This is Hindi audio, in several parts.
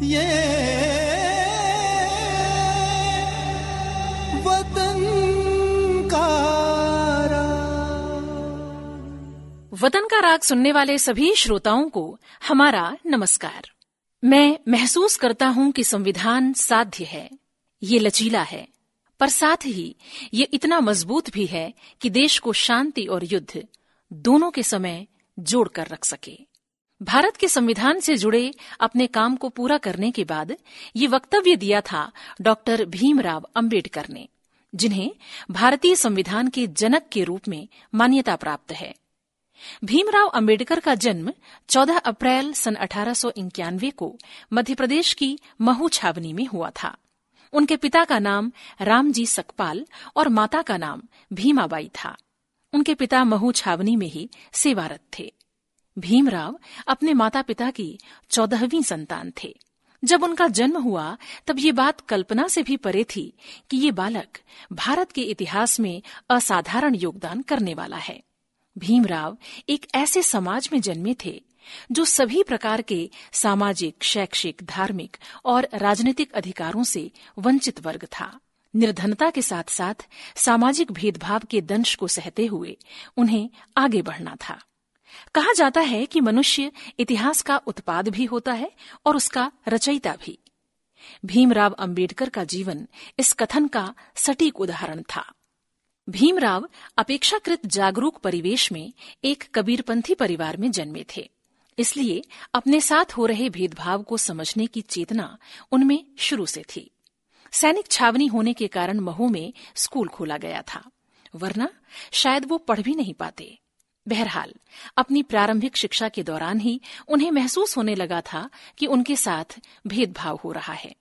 वतन का वतन का राग सुनने वाले सभी श्रोताओं को हमारा नमस्कार। मैं महसूस करता हूँ कि संविधान साध्य है। ये लचीला है, पर साथ ही ये इतना मज़बूत भी है कि देश को शांति और युद्ध दोनों के समय जोड़कर रख सके। भारत के संविधान से जुड़े अपने काम को पूरा करने के बाद ये वक्तव्य दिया था डॉक्टर भीमराव अंबेडकर ने, जिन्हें भारतीय संविधान के जनक के रूप में मान्यता प्राप्त है। भीमराव अंबेडकर का जन्म 14 अप्रैल सन अठारह को मध्य प्रदेश की महू छावनी में हुआ था। उनके पिता का नाम रामजी सकपाल और माता का नाम भीमाबाई था। उनके पिता महू छावनी में ही सेवारत थे। भीमराव अपने माता पिता की चौदहवीं संतान थे। जब उनका जन्म हुआ, तब ये बात कल्पना से भी परे थी कि ये बालक भारत के इतिहास में असाधारण योगदान करने वाला है। भीमराव एक ऐसे समाज में जन्मे थे, जो सभी प्रकार के सामाजिक, शैक्षिक, धार्मिक और राजनीतिक अधिकारों से वंचित वर्ग था। निर्धनता के साथ साथ सामाजिक भेदभाव के दंश को सहते हुए उन्हें आगे बढ़ना था। कहा जाता है कि मनुष्य इतिहास का उत्पाद भी होता है और उसका रचयिता भी। भीमराव अंबेडकर का जीवन इस कथन का सटीक उदाहरण था। भीमराव अपेक्षाकृत जागरूक परिवेश में एक कबीरपंथी परिवार में जन्मे थे। इसलिए अपने साथ हो रहे भेदभाव को समझने की चेतना उनमें शुरू से थी। सैनिक छावनी होने के कारण महू में स्कूल खोला गया था, वरना शायद वो पढ़ भी नहीं पाते। बहरहाल, अपनी प्रारंभिक शिक्षा के दौरान ही उन्हें महसूस होने लगा था कि उनके साथ भेदभाव हो रहा है।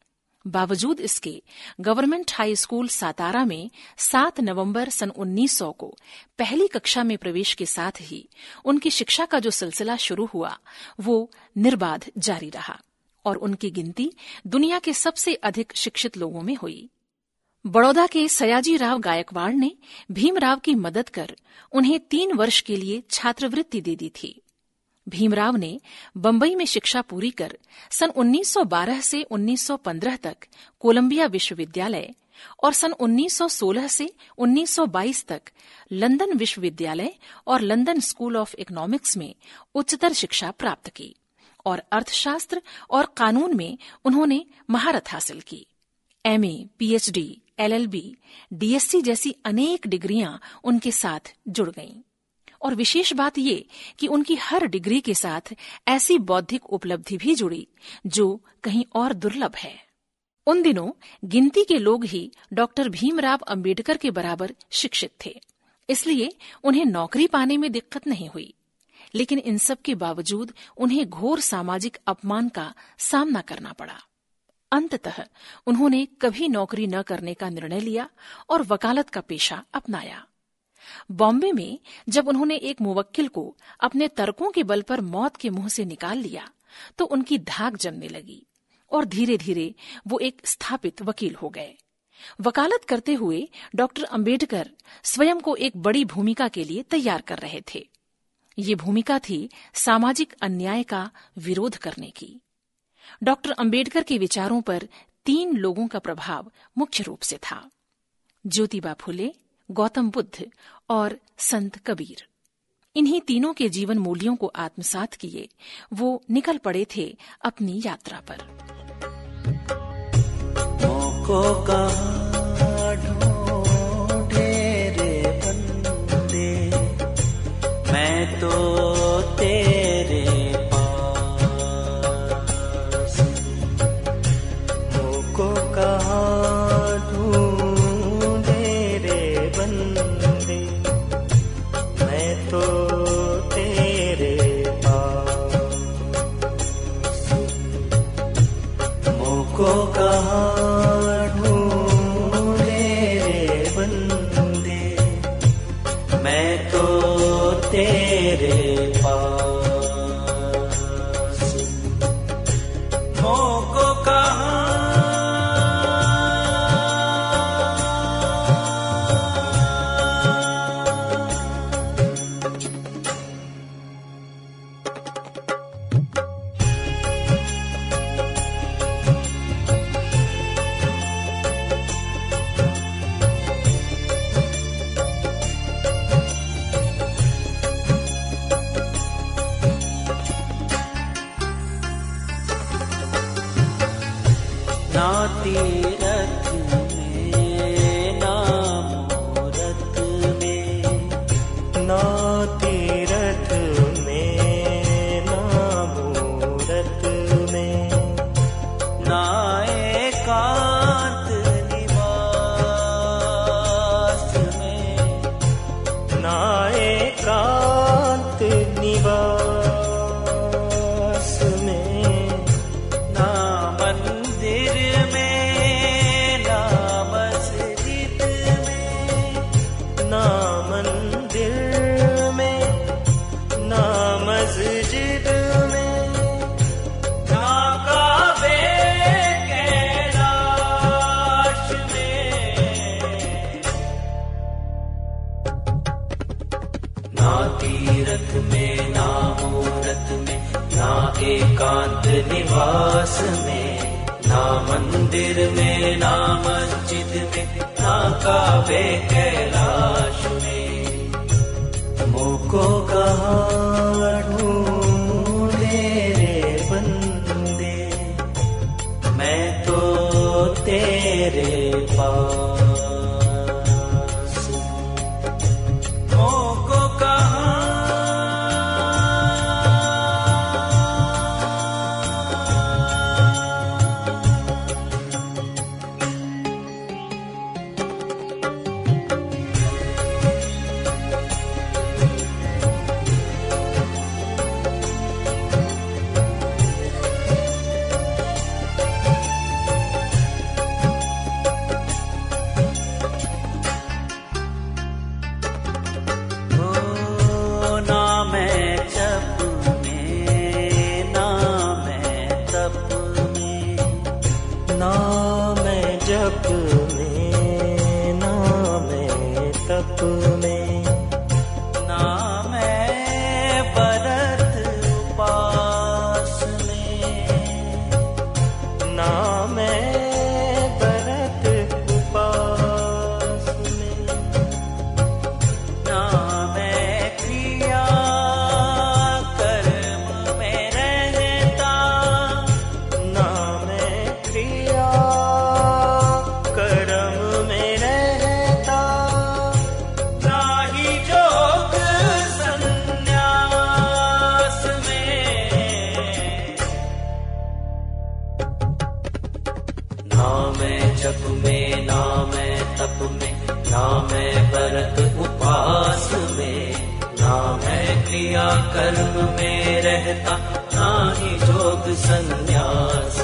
बावजूद इसके, गवर्नमेंट हाई स्कूल सातारा में 7 नवंबर सन 1900 को पहली कक्षा में प्रवेश के साथ ही उनकी शिक्षा का जो सिलसिला शुरू हुआ, वो निर्बाध जारी रहा और उनकी गिनती दुनिया के सबसे अधिक शिक्षित लोगों में हुई। बड़ौदा के सयाजी राव गायकवाड़ ने भीमराव की मदद कर उन्हें तीन वर्ष के लिए छात्रवृत्ति दे दी थी। भीमराव ने बंबई में शिक्षा पूरी कर सन 1912 से 1915 तक कोलंबिया विश्वविद्यालय और सन 1916 से 1922 तक लंदन विश्वविद्यालय और लंदन स्कूल ऑफ़ इकोनॉमिक्स में उच्चतर शिक्षा प्राप्त की और अर्थशास्त्र और कानून में उन्होंने महारत हासिल की। एमए, पीएचडी, एलएलबी, डीएससी जैसी अनेक डिग्रियाँ उनके साथ जुड़ गईं। और विशेष बात ये कि उनकी हर डिग्री के साथ ऐसी बौद्धिक उपलब्धि भी जुड़ी जो कहीं और दुर्लभ है। उन दिनों गिनती के लोग ही डॉक्टर भीमराव अंबेडकर के बराबर शिक्षित थे इसलिए उन्हें नौकरी पाने में दिक्कत नहीं हुई। लेकिन इन सब के बावजूद उन्हें घोर सामाजिक अपमान का सामना करना पड़ा। अंततः उन्होंने कभी नौकरी न करने का निर्णय लिया और वकालत का पेशा अपनाया। बॉम्बे में जब उन्होंने एक मुवक्किल को अपने तर्कों के बल पर मौत के मुँह से निकाल लिया तो उनकी धाक जमने लगी और धीरे धीरे वो एक स्थापित वकील हो गए। वकालत करते हुए डॉक्टर अंबेडकर स्वयं को एक बड़ी भूमिका के लिए तैयार कर रहे थे। ये भूमिका थी सामाजिक अन्याय का विरोध करने की। डॉक्टर अंबेडकर के विचारों पर तीन लोगों का प्रभाव मुख्य रूप से था। ज्योतिबा फुले, गौतम बुद्ध और संत कबीर। इन्हीं तीनों के जीवन मूल्यों को आत्मसात किए, वो निकल पड़े थे अपनी यात्रा पर। को मस्जिद में ना काबे कैलाश में। मुझको कहा ढूंढे रे बंदे। मैं तो तेरे ना मैं जप में ना मैं तप में। में ना मैं व्रत उपवास में ना मैं क्रिया कर्म में।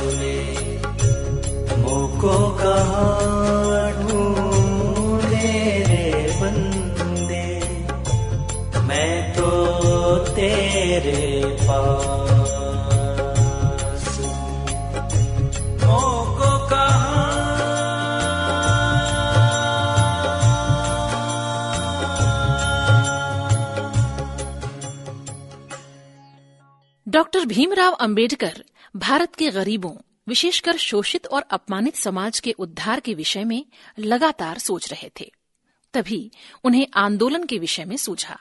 में मुझको कहाँ ढूंढे रे बंदे मैं तो तेरे पास डॉक्टर भीमराव अंबेडकर भारत के गरीबों, विशेषकर शोषित और अपमानित समाज के उद्धार के विषय में लगातार सोच रहे थे। तभी उन्हें आंदोलन के विषय में सूझा।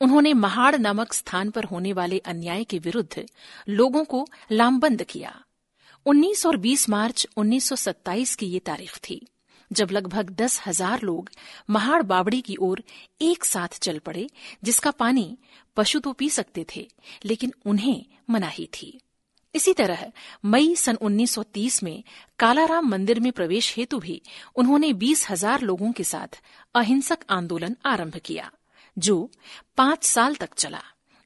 उन्होंने महाड़ नामक स्थान पर होने वाले अन्याय के विरुद्ध लोगों को लामबंद किया। 19 और 20 मार्च 1927 की ये तारीख थी। जब लगभग दस हज़ार लोग महाड़ बावड़ी की ओर एक साथ चल पड़े, जिसका पानी पशु तो पी सकते थे, लेकिन उन्हें मनाही थी। इसी तरह मई सन 1930 में कालाराम मंदिर में प्रवेश हेतु भी उन्होंने बीस हज़ार लोगों के साथ अहिंसक आंदोलन आरंभ किया, जो पाँच साल तक चला।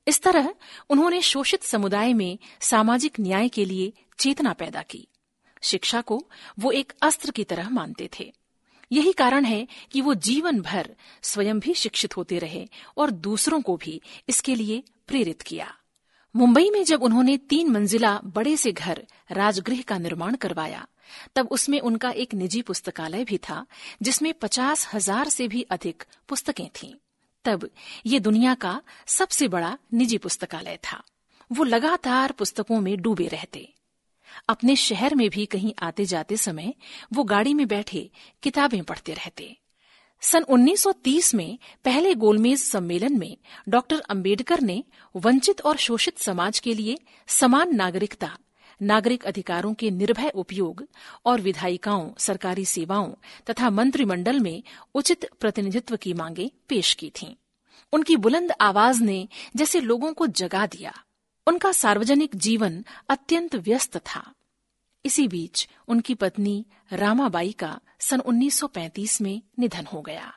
इस तरह उन्होंने शोषित समुदाय में सामाजिक न्याय के लिए चेतना पैदा की। शिक्षा को वो एक अस्त्र की तरह मानते थे। यही कारण है कि वो जीवन भर स्वयं भी शिक्षित होते रहे और दूसरों को भी इसके लिए प्रेरित किया। मुंबई में जब उन्होंने तीन मंजिला बड़े से घर राजगृह का निर्माण करवाया, तब उसमें उनका एक निजी पुस्तकालय भी था, जिसमें पचास हज़ार से भी अधिक पुस्तकें थीं। तब ये दुनिया का सबसे बड़ा निजी पुस्तकालय था। वो लगातार पुस्तकों में डूबे रहते। अपने शहर में भी कहीं आते जाते समय वो गाड़ी में बैठे किताबें पढ़ते रहते सन 1930 में पहले गोलमेज सम्मेलन में डॉक्टर अंबेडकर ने वंचित और शोषित समाज के लिए समान नागरिकता, नागरिक अधिकारों के निर्भय उपयोग और विधायिकाओं, सरकारी सेवाओं तथा मंत्रिमंडल में उचित प्रतिनिधित्व की मांगे पेश की थीं। उनकी बुलंद आवाज़ ने जैसे लोगों को जगा दिया उनका सार्वजनिक जीवन अत्यंत व्यस्त था। इसी बीच उनकी पत्नी रामाबाई का सन 1935 में निधन हो गया।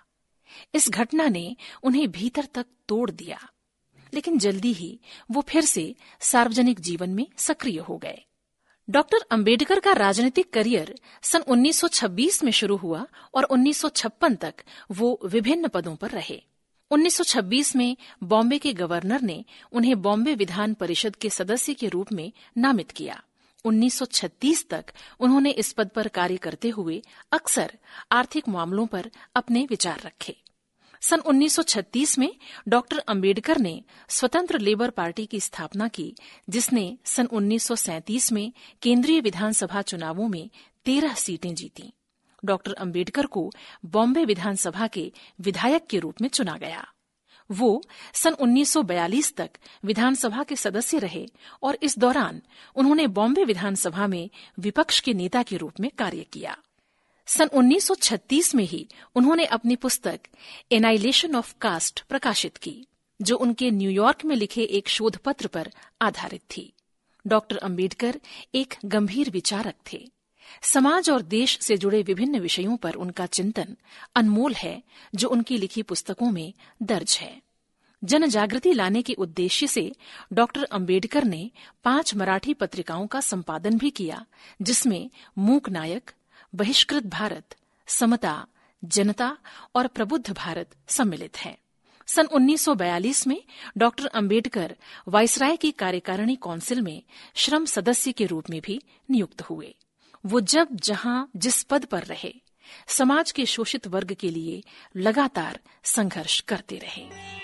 इस घटना ने उन्हें भीतर तक तोड़ दिया, लेकिन जल्दी ही वो फिर से सार्वजनिक जीवन में सक्रिय हो गए। डॉक्टर अंबेडकर का राजनीतिक करियर सन 1926 में शुरू हुआ और 1956 तक वो विभिन्न पदों पर रहे। 1926 में बॉम्बे के गवर्नर ने उन्हें बॉम्बे विधान परिषद के सदस्य के रूप में नामित किया। 1936 तक उन्होंने इस पद पर कार्य करते हुए अक्सर आर्थिक मामलों पर अपने विचार रखे। सन 1936 में डॉक्टर अंबेडकर ने स्वतंत्र लेबर पार्टी की स्थापना की, जिसने सन 1937 में केंद्रीय विधानसभा चुनावों में तेरह सीटें जीती। डॉक्टर अंबेडकर को बॉम्बे विधानसभा के विधायक के रूप में चुना गया। वो सन 1942 तक विधानसभा के सदस्य रहे और इस दौरान उन्होंने बॉम्बे विधानसभा में विपक्ष के नेता के रूप में कार्य किया। सन 1936 में ही उन्होंने अपनी पुस्तक एनाइलेशन ऑफ़ कास्ट प्रकाशित की, जो उनके न्यूयॉर्क में लिखे एक शोध पत्र पर आधारित थी। डॉक्टर अंबेडकर एक गंभीर विचारक थे। समाज और देश से जुड़े विभिन्न विषयों पर उनका चिंतन अनमोल है, जो उनकी लिखी पुस्तकों में दर्ज है। जन जागृति लाने के उद्देश्य से डॉक्टर अंबेडकर ने पाँच मराठी पत्रिकाओं का संपादन भी किया, जिसमें मूक नायक, बहिष्कृत भारत, समता, जनता और प्रबुद्ध भारत सम्मिलित है। सन 1942 में डॉक्टर अंबेडकर वायसराय की कार्यकारिणी काउंसिल में श्रम सदस्य के रूप में भी नियुक्त हुए। वो जब जहाँ जिस पद पर रहे, समाज के शोषित वर्ग के लिए लगातार संघर्ष करते रहे।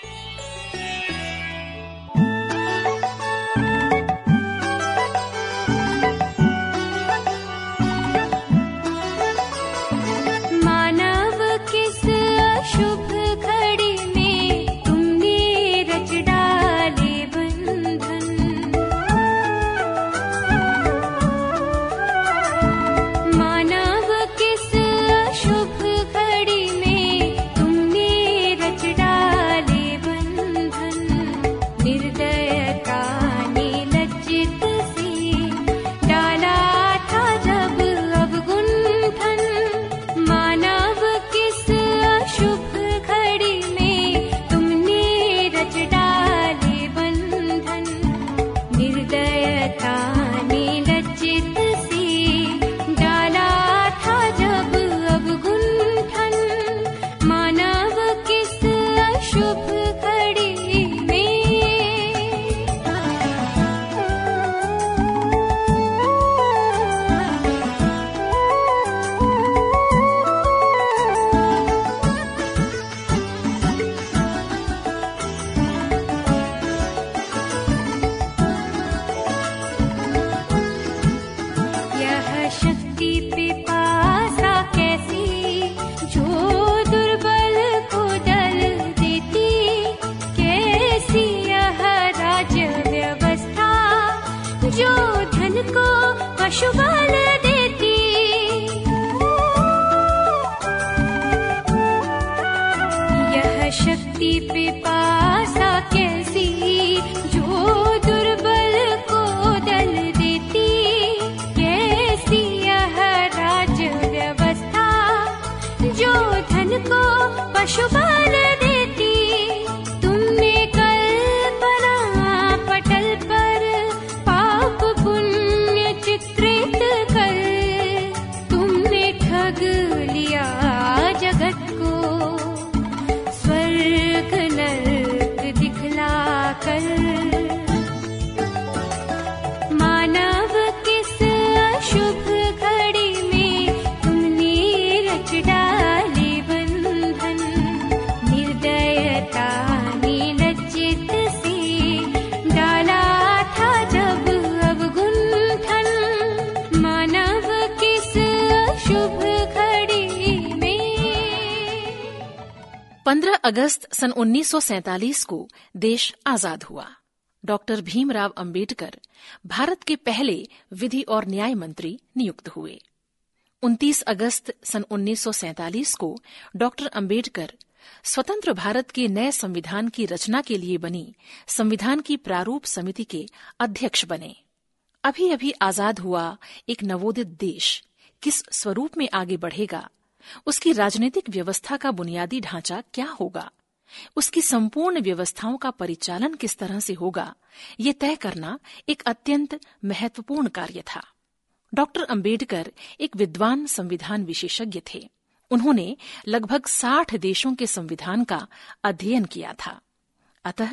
यह जगत 15 अगस्त सन 1947 को देश आज़ाद हुआ। डॉक्टर भीमराव अंबेडकर भारत के पहले विधि और न्याय मंत्री नियुक्त हुए। 29 अगस्त सन 1947 को डॉक्टर अंबेडकर स्वतंत्र भारत के नए संविधान की रचना के लिए बनी संविधान की प्रारूप समिति के अध्यक्ष बने। अभी अभी आज़ाद हुआ एक नवोदित देश किस स्वरूप में आगे बढ़ेगा उसकी राजनीतिक व्यवस्था का बुनियादी ढांचा क्या होगा? उसकी संपूर्ण व्यवस्थाओं का परिचालन किस तरह से होगा? ये तय करना एक अत्यंत महत्वपूर्ण कार्य था। डॉक्टर अंबेडकर एक विद्वान संविधान विशेषज्ञ थे। उन्होंने लगभग साठ देशों के संविधान का अध्ययन किया था। अतः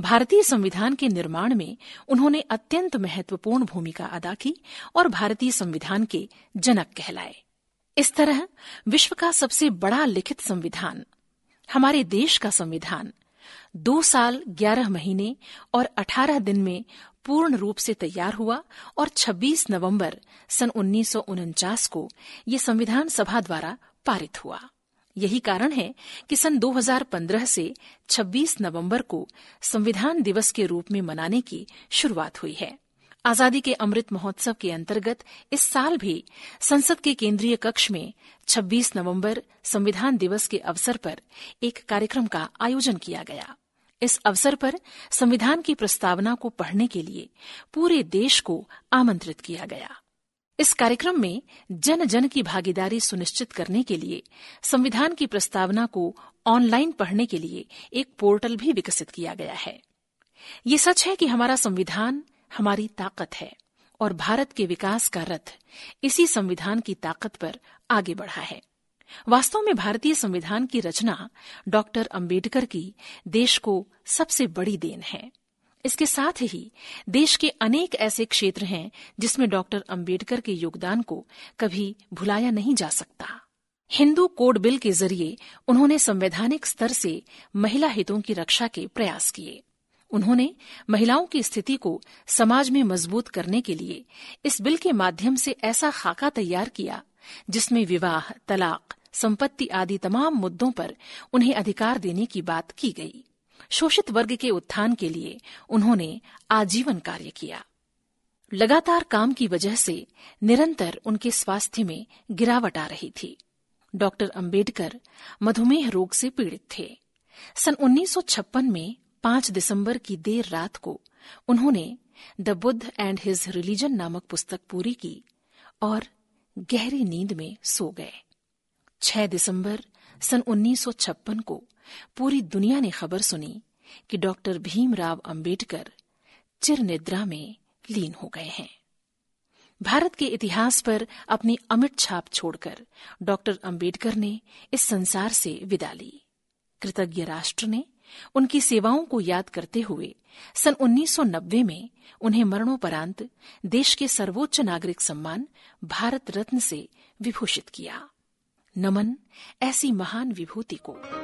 भारतीय संविधान के निर्माण में उन्होंने अत्यंत महत्वपूर्ण भूमिका अदा की और भारतीय संविधान के जनक कहलाए। इस तरह विश्व का सबसे बड़ा लिखित संविधान, हमारे देश का संविधान, दो साल, ग्यारह महीने और अठारह दिन में पूर्ण रूप से तैयार हुआ और 26 नवंबर सन उन्नीस सौ उनचास को ये संविधान सभा द्वारा पारित हुआ। यही कारण है कि सन 2015 से 26 नवंबर को संविधान दिवस के रूप में मनाने की शुरुआत हुई है। आज़ादी के अमृत महोत्सव के अंतर्गत इस साल भी संसद के केंद्रीय कक्ष में 26 नवंबर संविधान दिवस के अवसर पर एक कार्यक्रम का आयोजन किया गया। इस अवसर पर संविधान की प्रस्तावना को पढ़ने के लिए पूरे देश को आमंत्रित किया गया। इस कार्यक्रम में जन जन की भागीदारी सुनिश्चित करने के लिए, संविधान की प्रस्तावना को ऑनलाइन पढ़ने के लिए एक पोर्टल भी विकसित किया गया है। ये सच है कि हमारा संविधान हमारी ताकत है और भारत के विकास का रथ इसी संविधान की ताकत पर आगे बढ़ा है। वास्तव में भारतीय संविधान की रचना डॉक्टर अंबेडकर की देश को सबसे बड़ी देन है। इसके साथ ही देश के अनेक ऐसे क्षेत्र हैं जिसमें डॉक्टर अंबेडकर के योगदान को कभी भुलाया नहीं जा सकता। हिंदू कोड बिल के ज़रिए उन्होंने संवैधानिक स्तर से महिला हितों की रक्षा के प्रयास किए। उन्होंने महिलाओं की स्थिति को समाज में मज़बूत करने के लिए इस बिल के माध्यम से ऐसा खाका तैयार किया, जिसमें विवाह, तलाक, संपत्ति आदि तमाम मुद्दों पर उन्हें अधिकार देने की बात की गई। शोषित वर्ग के उत्थान के लिए उन्होंने आजीवन कार्य किया। लगातार काम की वजह से निरंतर उनके स्वास्थ्य में गिरावट आ रही थी। डॉक्टर अंबेडकर मधुमेह रोग से पीड़ित थे। सन 1956 में 5 दिसंबर की देर रात को उन्होंने the Buddha and his religion नामक पुस्तक पूरी की और गहरी नींद में सो गए। 6 दिसंबर सन 1956 को पूरी दुनिया ने खबर सुनी कि डॉक्टर भीमराव अंबेडकर चिर निद्रा में लीन हो गए हैं। भारत के इतिहास पर अपनी अमिट छाप छोड़कर डॉक्टर अंबेडकर ने इस संसार से विदा ली। कृतज्ञ राष्ट्र ने उनकी सेवाओं को याद करते हुए, सन 1990 में उन्हें मरणोपरांत देश के सर्वोच्च नागरिक सम्मान भारत रत्न से विभूषित किया। नमन ऐसी महान विभूति को।